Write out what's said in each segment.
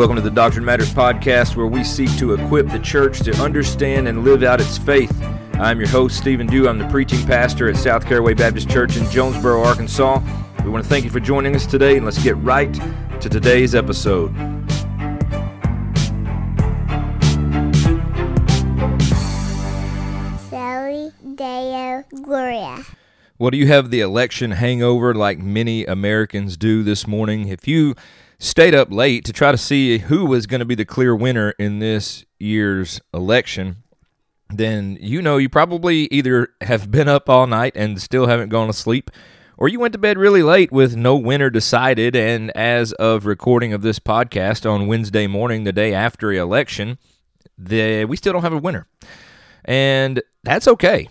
Welcome to the Doctrine Matters podcast, where we seek to equip the church to understand and live out its faith. I'm your host, Stephen Dew. I'm the preaching pastor at South Caraway Baptist Church in Jonesboro, Arkansas. We want to thank you for joining us today, and let's get right to today's episode. Deo Gloria. Well, do you have the election hangover like many Americans do this morning? If you stayed up late to try to see who was going to be the clear winner in this year's election, then you know you probably either have been up all night and still haven't gone to sleep, or you went to bed really late with no winner decided. And as of recording of this podcast on Wednesday morning, the day after election, the, we still don't have a winner. And that's okay.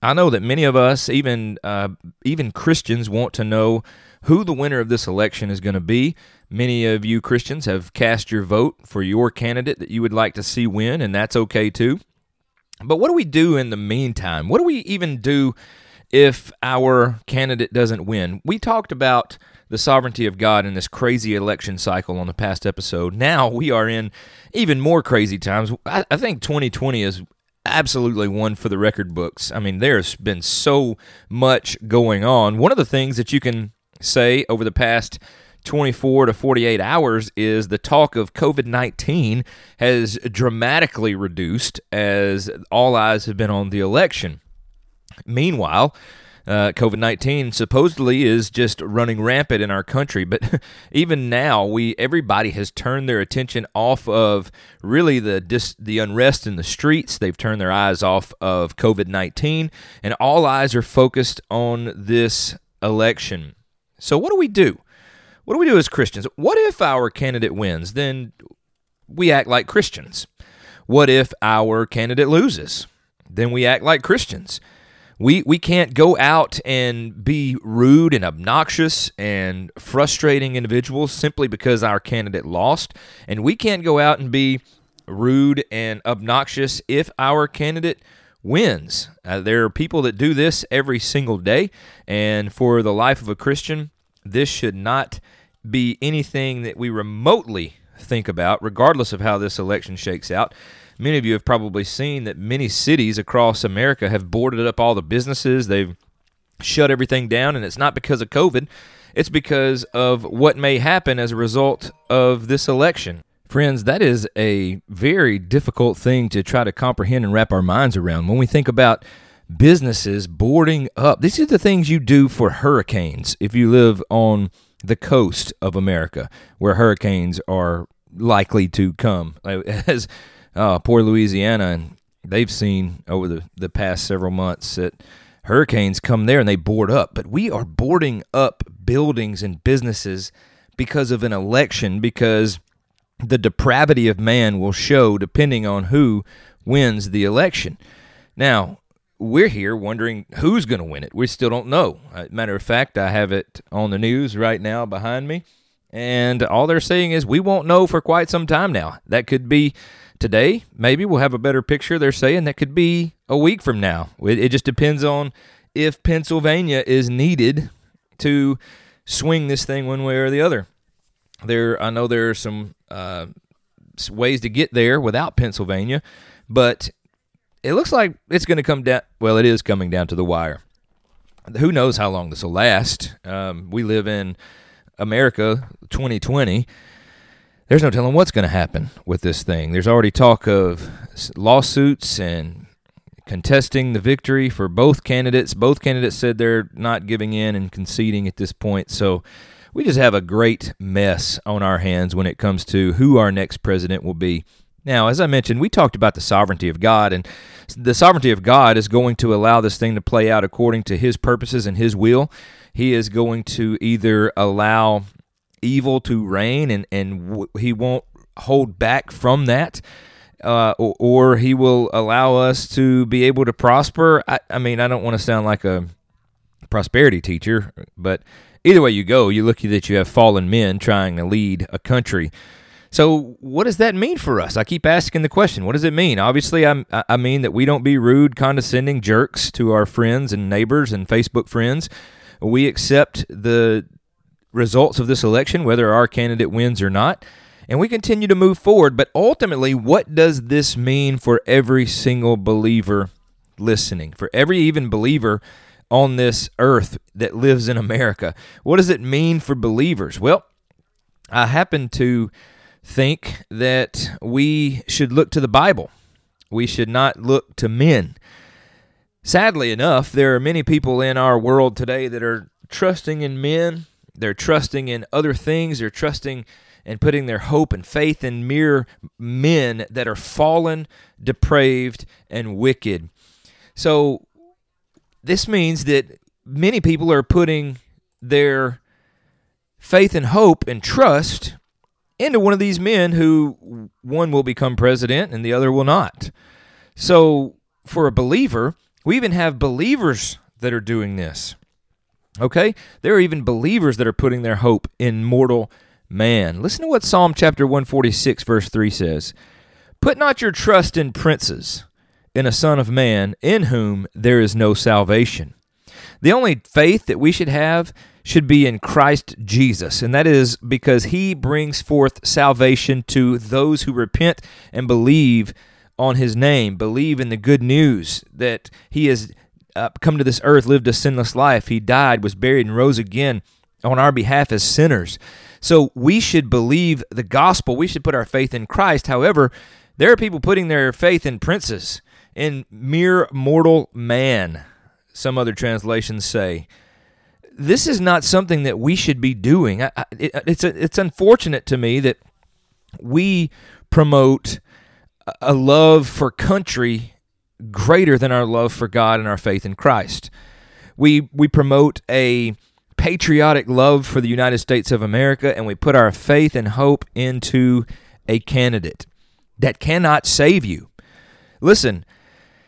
I know that many of us, even uh, even Christians, want to know who the winner of this election is going to be. Many of you Christians have cast your vote for your candidate that you would like to see win, and that's okay too. But what do we do in the meantime? What do we even do if our candidate doesn't win? We talked about the sovereignty of God in this crazy election cycle on the past episode. Now we are in even more crazy times. I, I think 2020 is absolutely one for the record books. I mean, there's been so much going on. One of the things that you can say over the past 24 to 48 hours is the talk of COVID 19 has dramatically reduced as all eyes have been on the election. Meanwhile, uh, COVID nineteen supposedly is just running rampant in our country, but even now, we everybody has turned their attention off of really the dis, the unrest in the streets. They've turned their eyes off of COVID nineteen, and all eyes are focused on this election. So, what do we do? What do we do as Christians? What if our candidate wins? Then we act like Christians. What if our candidate loses? Then we act like Christians. We, we can't go out and be rude and obnoxious and frustrating individuals simply because our candidate lost. And we can't go out and be rude and obnoxious if our candidate wins. Uh, there are people that do this every single day. And for the life of a Christian, this should not be anything that we remotely think about, regardless of how this election shakes out. Many of you have probably seen that many cities across America have boarded up all the businesses. They've shut everything down, and it's not because of COVID, it's because of what may happen as a result of this election. Friends, that is a very difficult thing to try to comprehend and wrap our minds around. When we think about businesses boarding up, these are the things you do for hurricanes if you live on the coast of America where hurricanes are likely to come. As oh, poor Louisiana, and they've seen over the, the past several months that hurricanes come there and they board up. But we are boarding up buildings and businesses because of an election, because the depravity of man will show depending on who wins the election. Now, we're here wondering who's going to win it. We still don't know. Uh, matter of fact, I have it on the news right now behind me, and all they're saying is we won't know for quite some time now. That could be today. Maybe we'll have a better picture. They're saying that could be a week from now. It, it just depends on if Pennsylvania is needed to swing this thing one way or the other. There, I know there are some uh, ways to get there without Pennsylvania, but it looks like it's going to come down. Well, it is coming down to the wire. Who knows how long this will last? Um, we live in America 2020 there's no telling what's going to happen with this thing. There's already talk of lawsuits and contesting the victory for both candidates. Both candidates said they're not giving in and conceding at this point. So we just have a great mess on our hands when it comes to who our next president will be. Now, as I mentioned, we talked about the sovereignty of God, and the sovereignty of God is going to allow this thing to play out according to His purposes and His will. He is going to either allow evil to reign and, and w- he won't hold back from that. Uh, or, or, he will allow us to be able to prosper. I, I mean, I don't want to sound like a prosperity teacher, but either way you go, you look that you have fallen men trying to lead a country. So, what does that mean for us? I keep asking the question. What does it mean? Obviously, I'm, I mean that we don't be rude, condescending jerks to our friends and neighbors and Facebook friends. We accept the results of this election, whether our candidate wins or not. and we continue to move forward. But ultimately, what does this mean for every single believer listening? For every even believer on this earth that lives in America? What does it mean for believers? Well, I happen to think that we should look to the Bible. We should not look to men. Sadly enough, there are many people in our world today that are trusting in men. They're trusting in other things. They're trusting and putting their hope and faith in mere men that are fallen, depraved, and wicked. So, this means that many people are putting their faith and hope and trust into one of these men who one will become president and the other will not. So, for a believer, we even have believers that are doing this. Okay? There are even believers that are putting their hope in mortal man. Listen to what Psalm chapter 146, verse 3 says Put not your trust in princes, in a son of man, in whom there is no salvation. The only faith that we should have should be in Christ Jesus, and that is because he brings forth salvation to those who repent and believe on his name, believe in the good news that he has uh, come to this earth, lived a sinless life. He died, was buried, and rose again on our behalf as sinners. So we should believe the gospel. We should put our faith in Christ. However, there are people putting their faith in princes, in mere mortal man, some other translations say this is not something that we should be doing. I, it, it's a, it's unfortunate to me that we promote a love for country greater than our love for God and our faith in Christ. We we promote a patriotic love for the United States of America and we put our faith and hope into a candidate that cannot save you. Listen,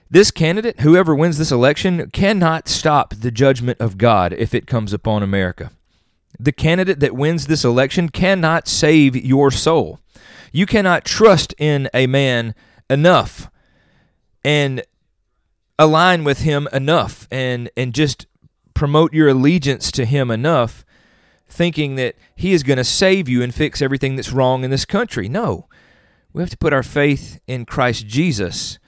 this candidate, whoever wins this election, cannot stop the judgment of God if it comes upon America. The candidate that wins this election cannot save your soul. You cannot trust in a man enough and align with him enough and and just promote your allegiance to him enough thinking that he is going to save you and fix everything that's wrong in this country. No. We have to put our faith in Christ Jesus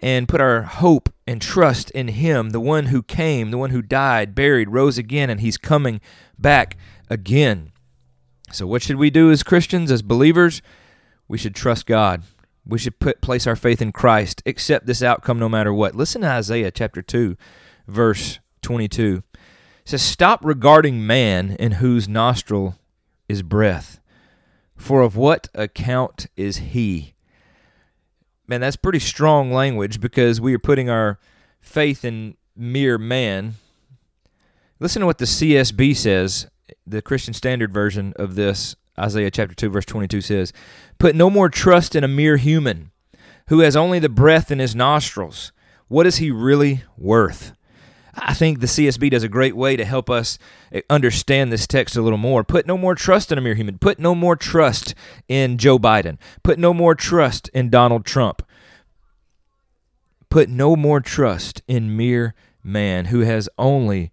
and put our hope and trust in Him, the one who came, the one who died, buried, rose again, and He's coming back again. So, what should we do as Christians, as believers? We should trust God. We should put place our faith in Christ, accept this outcome no matter what. Listen to Isaiah chapter 2, verse 22. It says, Stop regarding man in whose nostril is breath, for of what account is he? man, that's pretty strong language because we are putting our faith in mere man. Listen to what the CSB says, the Christian Standard Version of this, Isaiah chapter 2, verse 22 says, Put no more trust in a mere human who has only the breath in his nostrils. What is he really worth? I think the CSB does a great way to help us eh, understand this text a little more. Put no more trust in a mere human. Put no more trust in Joe Biden. Put no more trust in Donald Trump. Put no more trust in mere man who has only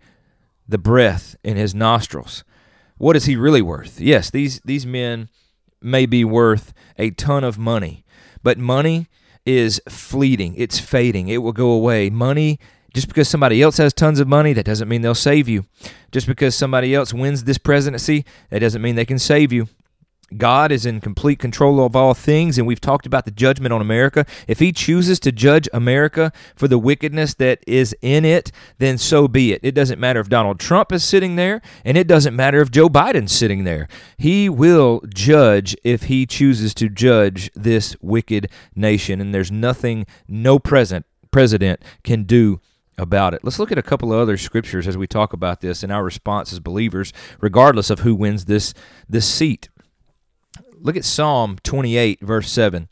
the breath in his nostrils. What is he really worth? Yes, these, these men may be worth a ton of money, but money is fleeting, it's fading, it will go away. Money just because somebody else has tons of money, that doesn't mean they'll save you. Just because somebody else wins this presidency, that doesn't mean they can save you. God is in complete control of all things, and we've talked about the judgment on America. If He chooses to judge America for the wickedness that is in it, then so be it. It doesn't matter if Donald Trump is sitting there, and it doesn't matter if Joe Biden's sitting there. He will judge if He chooses to judge this wicked nation, and there's nothing no present president can do about it. Let's look at a couple of other scriptures as we talk about this and our response as believers, regardless of who wins this this seat. Look at Psalm 28, verse 7.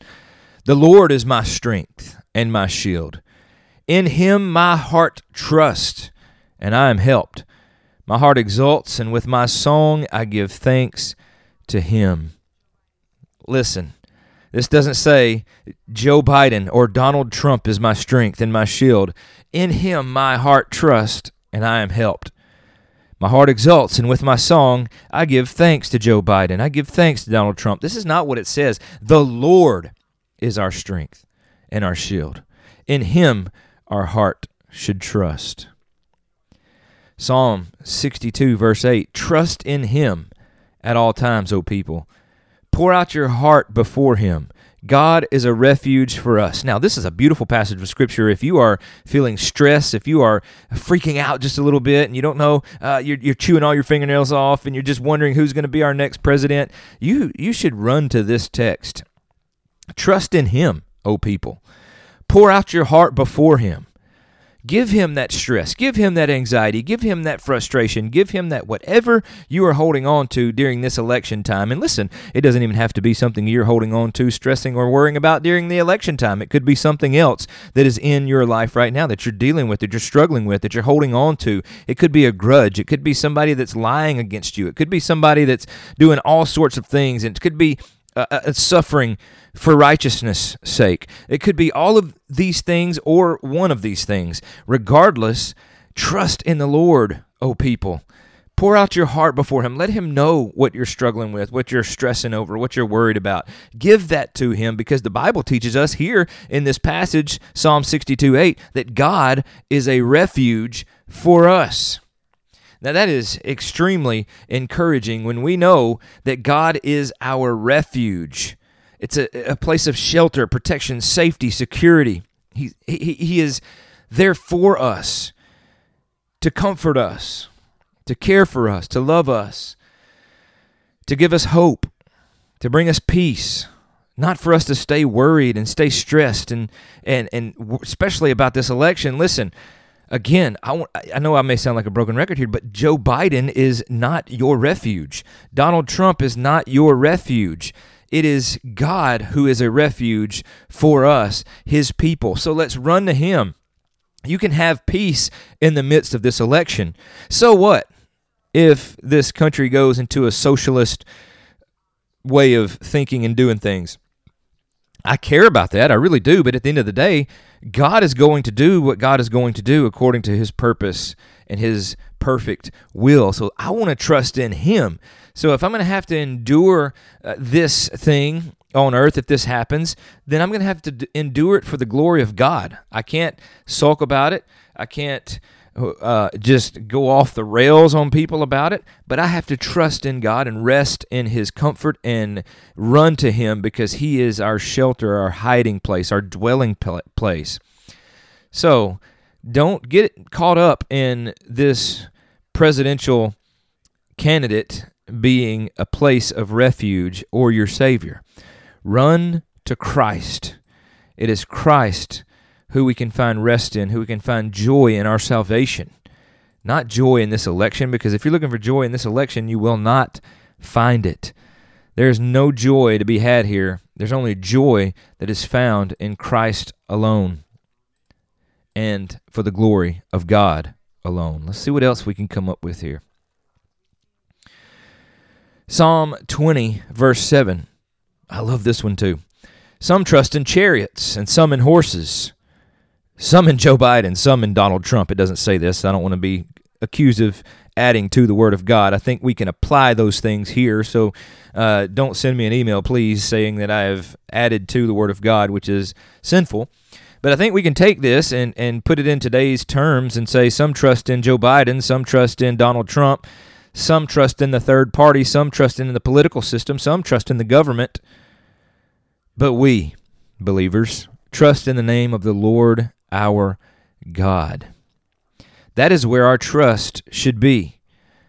The Lord is my strength and my shield. In him my heart trusts, and I am helped. My heart exults, and with my song I give thanks to him. Listen, this doesn't say Joe Biden or Donald Trump is my strength and my shield. In him my heart trusts, and I am helped. My heart exults, and with my song, I give thanks to Joe Biden. I give thanks to Donald Trump. This is not what it says. The Lord is our strength and our shield. In him our heart should trust. Psalm 62, verse 8 Trust in him at all times, O people. Pour out your heart before him. God is a refuge for us. Now, this is a beautiful passage of Scripture. If you are feeling stress, if you are freaking out just a little bit and you don't know, uh, you're, you're chewing all your fingernails off and you're just wondering who's going to be our next president, you, you should run to this text. Trust in Him, O people. Pour out your heart before Him. Give him that stress. Give him that anxiety. Give him that frustration. Give him that whatever you are holding on to during this election time. And listen, it doesn't even have to be something you're holding on to, stressing, or worrying about during the election time. It could be something else that is in your life right now that you're dealing with, that you're struggling with, that you're holding on to. It could be a grudge. It could be somebody that's lying against you. It could be somebody that's doing all sorts of things. It could be uh, suffering for righteousness' sake. It could be all of these things or one of these things. Regardless, trust in the Lord, O people. Pour out your heart before Him. Let Him know what you're struggling with, what you're stressing over, what you're worried about. Give that to Him because the Bible teaches us here in this passage, Psalm 62 8, that God is a refuge for us. Now, that is extremely encouraging when we know that God is our refuge. It's a, a place of shelter, protection, safety, security. He, he, he is there for us to comfort us, to care for us, to love us, to give us hope, to bring us peace, not for us to stay worried and stay stressed and and and especially about this election. Listen, again, I, I know I may sound like a broken record here, but Joe Biden is not your refuge. Donald Trump is not your refuge. It is God who is a refuge for us, his people. So let's run to him. You can have peace in the midst of this election. So what if this country goes into a socialist way of thinking and doing things? I care about that. I really do. But at the end of the day, God is going to do what God is going to do according to his purpose and his perfect will. So I want to trust in him. So if I'm going to have to endure uh, this thing on earth, if this happens, then I'm going to have to d- endure it for the glory of God. I can't sulk about it. I can't uh, just go off the rails on people about it, but I have to trust in God and rest in His comfort and run to Him because He is our shelter, our hiding place, our dwelling place. So don't get caught up in this presidential candidate being a place of refuge or your Savior. Run to Christ. It is Christ who we can find rest in, who we can find joy in our salvation. Not joy in this election, because if you're looking for joy in this election, you will not find it. There is no joy to be had here. There's only joy that is found in Christ alone and for the glory of God alone. Let's see what else we can come up with here. Psalm 20, verse 7. I love this one too. Some trust in chariots and some in horses some in Joe Biden, some in Donald Trump. It doesn't say this. I don't want to be accused of adding to the Word of God. I think we can apply those things here. So uh, don't send me an email, please, saying that I have added to the Word of God, which is sinful. But I think we can take this and, and put it in today's terms and say some trust in Joe Biden, some trust in Donald Trump, some trust in the third party, some trust in the political system, some trust in the government. But we, believers, trust in the name of the Lord our God. That is where our trust should be,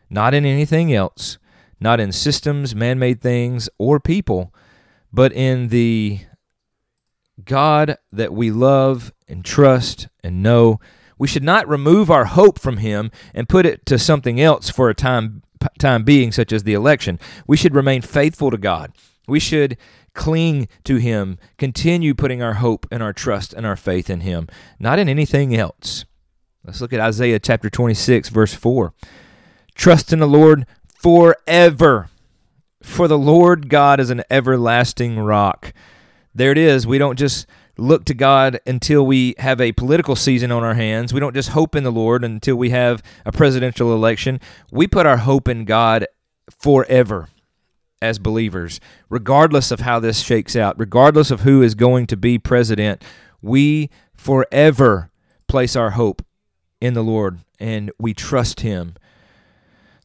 not in anything else, not in systems, man made things, or people, but in the God that we love and trust and know. We should not remove our hope from Him and put it to something else for a time, time being, such as the election. We should remain faithful to God. We should cling to Him, continue putting our hope and our trust and our faith in Him, not in anything else. Let's look at Isaiah chapter 26, verse 4. Trust in the Lord forever, for the Lord God is an everlasting rock. There it is. We don't just look to God until we have a political season on our hands. We don't just hope in the Lord until we have a presidential election. We put our hope in God forever as believers, regardless of how this shakes out, regardless of who is going to be president. We forever place our hope in the Lord and we trust Him.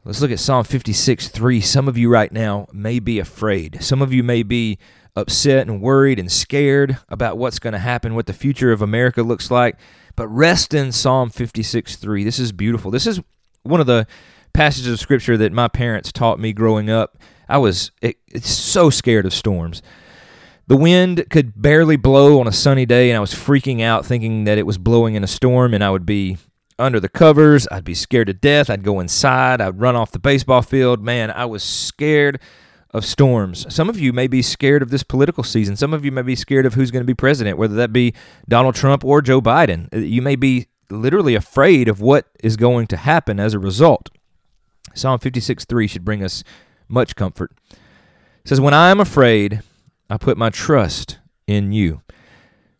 Let's look at Psalm 56 3. Some of you right now may be afraid. Some of you may be upset and worried and scared about what's going to happen, what the future of America looks like. But rest in Psalm 56 3. This is beautiful. This is one of the passages of Scripture that my parents taught me growing up. I was it, so scared of storms. The wind could barely blow on a sunny day, and I was freaking out thinking that it was blowing in a storm, and I would be under the covers. I'd be scared to death. I'd go inside. I'd run off the baseball field. Man, I was scared of storms. Some of you may be scared of this political season. Some of you may be scared of who's going to be president, whether that be Donald Trump or Joe Biden. Uh, you may be literally afraid of what is going to happen as a result. Psalm 56 3 should bring us much comfort. It says, When I am afraid, I put my trust in you.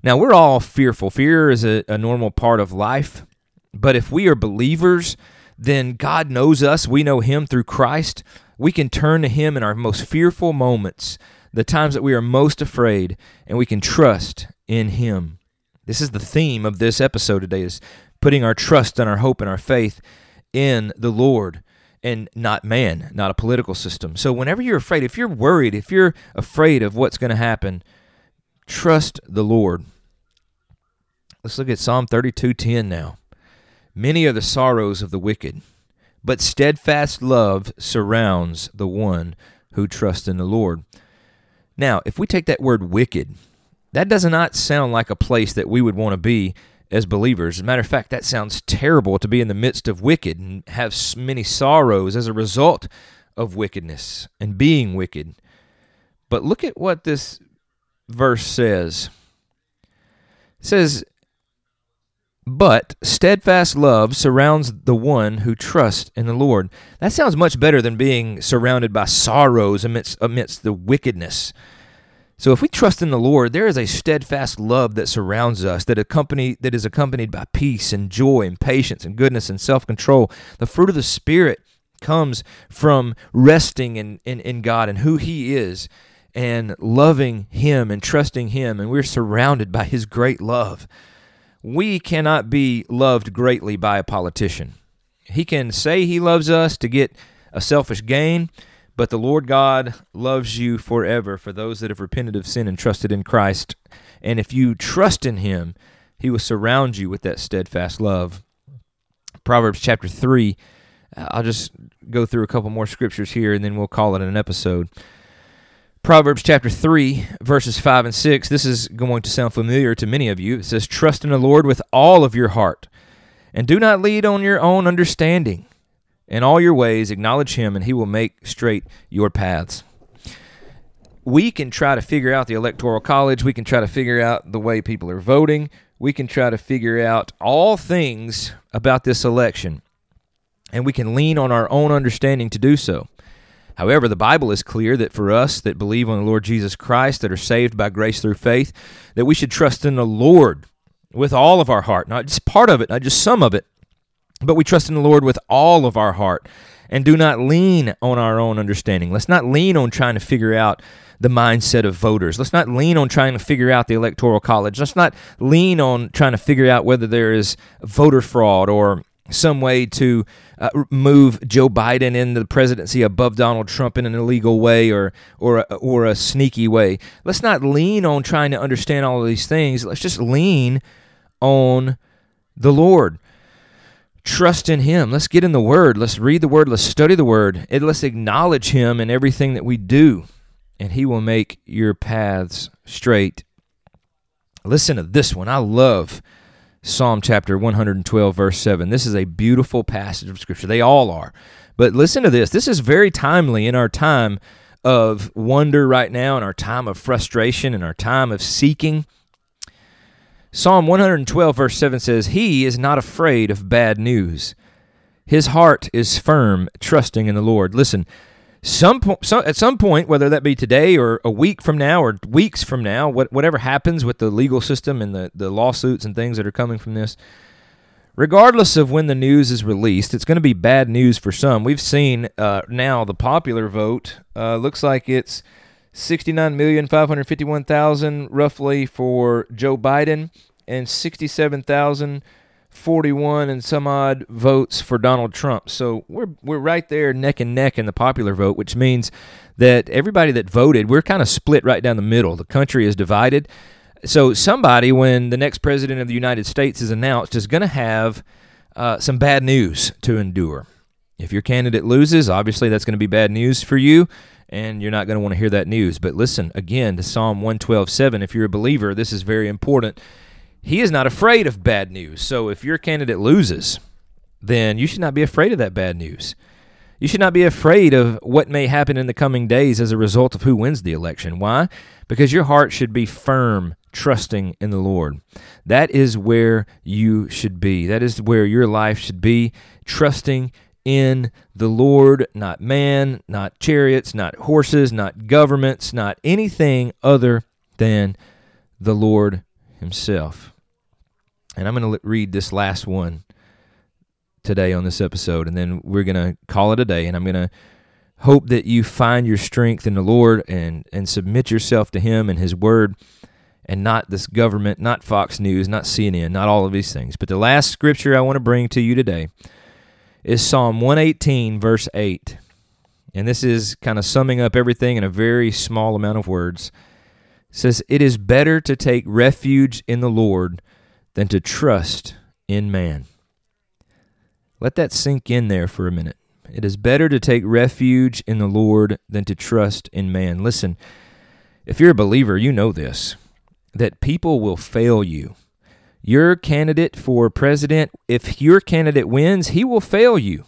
Now, we're all fearful. Fear is a, a normal part of life. But if we are believers, then God knows us. We know Him through Christ we can turn to Him in our most fearful moments, the times that we are most afraid, and we can trust in Him. This is the theme of this episode today is putting our trust and our hope and our faith in the Lord and not man, not a political system. So whenever you're afraid, if you're worried, if you're afraid of what's going to happen, trust the Lord. Let's look at Psalm 32:10 now. Many are the sorrows of the wicked, but steadfast love surrounds the one who trusts in the Lord. Now, if we take that word wicked, that does not sound like a place that we would want to be as believers. As a matter of fact, that sounds terrible to be in the midst of wicked and have many sorrows as a result of wickedness and being wicked. But look at what this verse says. It says, but steadfast love surrounds the one who trusts in the Lord. That sounds much better than being surrounded by sorrows amidst, amidst the wickedness. So if we trust in the Lord, there is a steadfast love that surrounds us, that accompany that is accompanied by peace and joy and patience and goodness and self-control. The fruit of the Spirit comes from resting in, in, in God and who He is and loving Him and trusting Him, and we're surrounded by His great love we cannot be loved greatly by a politician. He can say he loves us to get a selfish gain, but the Lord God loves you forever for those that have repented of sin and trusted in Christ. And if you trust in him, he will surround you with that steadfast love. Proverbs chapter 3, I'll just go through a couple more scriptures here and then we'll call it an episode. Proverbs chapter 3, verses 5 and 6. This is going to sound familiar to many of you. It says, Trust in the Lord with all of your heart, and do not lead on your own understanding. In all your ways, acknowledge him, and he will make straight your paths. We can try to figure out the Electoral College. We can try to figure out the way people are voting. We can try to figure out all things about this election. And we can lean on our own understanding to do so. However, the Bible is clear that for us that believe on the Lord Jesus Christ, that are saved by grace through faith, that we should trust in the Lord with all of our heart, not just part of it, not just some of it, but we trust in the Lord with all of our heart and do not lean on our own understanding. Let's not lean on trying to figure out the mindset of voters. Let's not lean on trying to figure out the electoral college. Let's not lean on trying to figure out whether there is voter fraud or some way to uh, move Joe Biden in the presidency above Donald Trump in an illegal way or or a, or a sneaky way. Let's not lean on trying to understand all of these things. Let's just lean on the Lord. Trust in Him. Let's get in the Word. Let's read the Word. Let's study the Word. And let's acknowledge Him in everything that we do, and He will make your paths straight. Listen to this one. I love Psalm chapter 112, verse 7. This is a beautiful passage of Scripture. They all are. But listen to this. This is very timely in our time of wonder right now, in our time of frustration, in our time of seeking. Psalm 112, verse 7 says, He is not afraid of bad news. His heart is firm, trusting in the Lord. Listen, some, po- some at some point, whether that be today or a week from now or weeks from now, what, whatever happens with the legal system and the, the lawsuits and things that are coming from this, regardless of when the news is released, it's going to be bad news for some. We've seen uh, now the popular vote uh, looks like it's 69,551,000 roughly for Joe Biden and 67,041 and some odd votes for Donald Trump. So we're we're right there neck and neck in the popular vote, which means that everybody that voted, we're kind of split right down the middle. The country is divided. So somebody, when the next president of the United States is announced, is going to have uh, some bad news to endure. If your candidate loses, obviously that's going to be bad news for you and you're not going to want to hear that news. But listen again to Psalm 112:7. If you're a believer, this is very important. He is not afraid of bad news. So if your candidate loses, then you should not be afraid of that bad news. You should not be afraid of what may happen in the coming days as a result of who wins the election. Why? Because your heart should be firm, trusting in the Lord. That is where you should be. That is where your life should be, trusting in the Lord, not man, not chariots, not horses, not governments, not anything other than the Lord Himself. And I'm going to read this last one today on this episode, and then we're going to call it a day. And I'm going to hope that you find your strength in the Lord and, and submit yourself to Him and His Word, and not this government, not Fox News, not CNN, not all of these things. But the last scripture I want to bring to you today is Psalm 118, verse 8. And this is kind of summing up everything in a very small amount of words. It says, It is better to take refuge in the Lord than to trust in man. Let that sink in there for a minute. It is better to take refuge in the Lord than to trust in man. Listen, if you're a believer, you know this that people will fail you your candidate for president, if your candidate wins, he will fail you.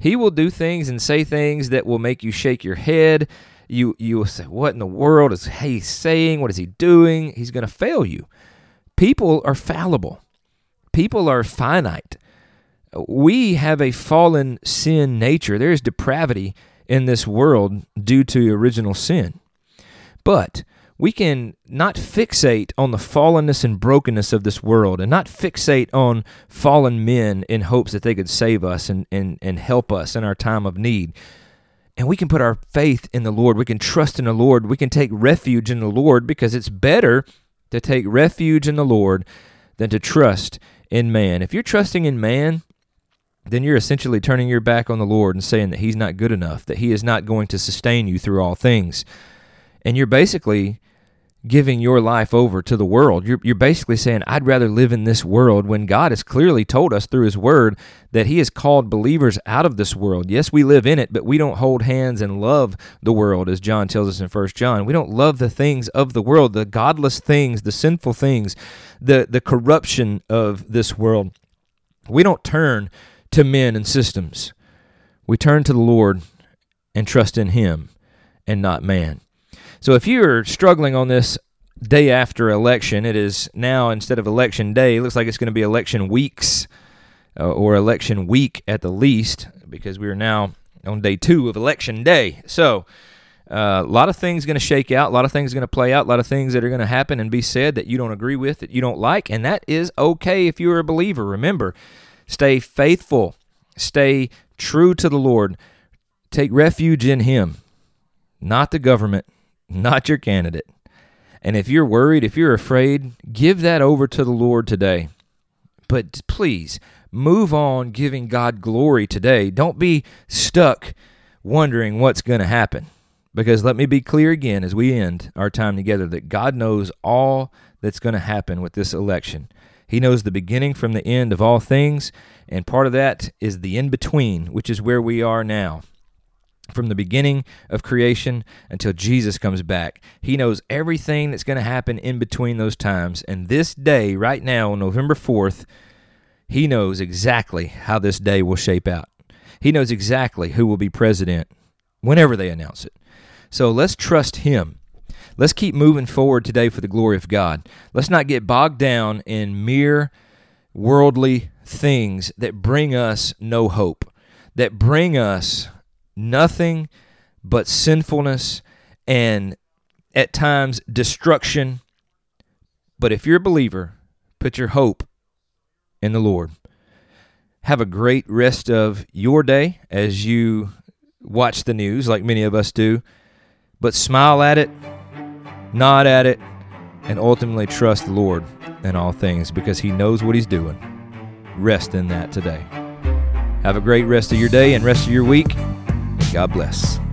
He will do things and say things that will make you shake your head. You you will say, "What in the world is he saying? What is he doing?" He's going to fail you. People are fallible. People are finite. We have a fallen sin nature. There is depravity in this world due to original sin. But we can not fixate on the fallenness and brokenness of this world and not fixate on fallen men in hopes that they could save us and, and, and help us in our time of need. And we can put our faith in the Lord. We can trust in the Lord. We can take refuge in the Lord because it's better to take refuge in the Lord than to trust in man. If you're trusting in man, then you're essentially turning your back on the Lord and saying that He's not good enough, that He is not going to sustain you through all things. And you're basically giving your life over to the world. You're, you're basically saying, I'd rather live in this world when God has clearly told us through His Word that He has called believers out of this world. Yes, we live in it, but we don't hold hands and love the world, as John tells us in First John. We don't love the things of the world, the godless things, the sinful things, the, the corruption of this world. We don't turn to men and systems. We turn to the Lord and trust in Him and not man. So if you're struggling on this day after election, it is now instead of election day, it looks like it's going to be election weeks uh, or election week at the least because we are now on day two of election day. So uh, a lot of things going to shake out, a lot of things going to play out, a lot of things that are going to happen and be said that you don't agree with, that you don't like, and that is okay if you're a believer. Remember, stay faithful, stay true to the Lord, take refuge in Him, not the government, not your candidate. And if you're worried, if you're afraid, give that over to the Lord today. But please move on giving God glory today. Don't be stuck wondering what's going to happen. Because let me be clear again as we end our time together that God knows all that's going to happen with this election. He knows the beginning from the end of all things, and part of that is the in between, which is where we are now from the beginning of creation until Jesus comes back. He knows everything that's going to happen in between those times. And this day, right now, November 4th, he knows exactly how this day will shape out. He knows exactly who will be president whenever they announce it. So let's trust him. Let's keep moving forward today for the glory of God. Let's not get bogged down in mere worldly things that bring us no hope, that bring us nothing but sinfulness and at times destruction. But if you're a believer, put your hope in the Lord. Have a great rest of your day as you watch the news, like many of us do. But smile at it, nod at it, and ultimately trust the Lord in all things because He knows what He's doing. Rest in that today. Have a great rest of your day and rest of your week. God bless.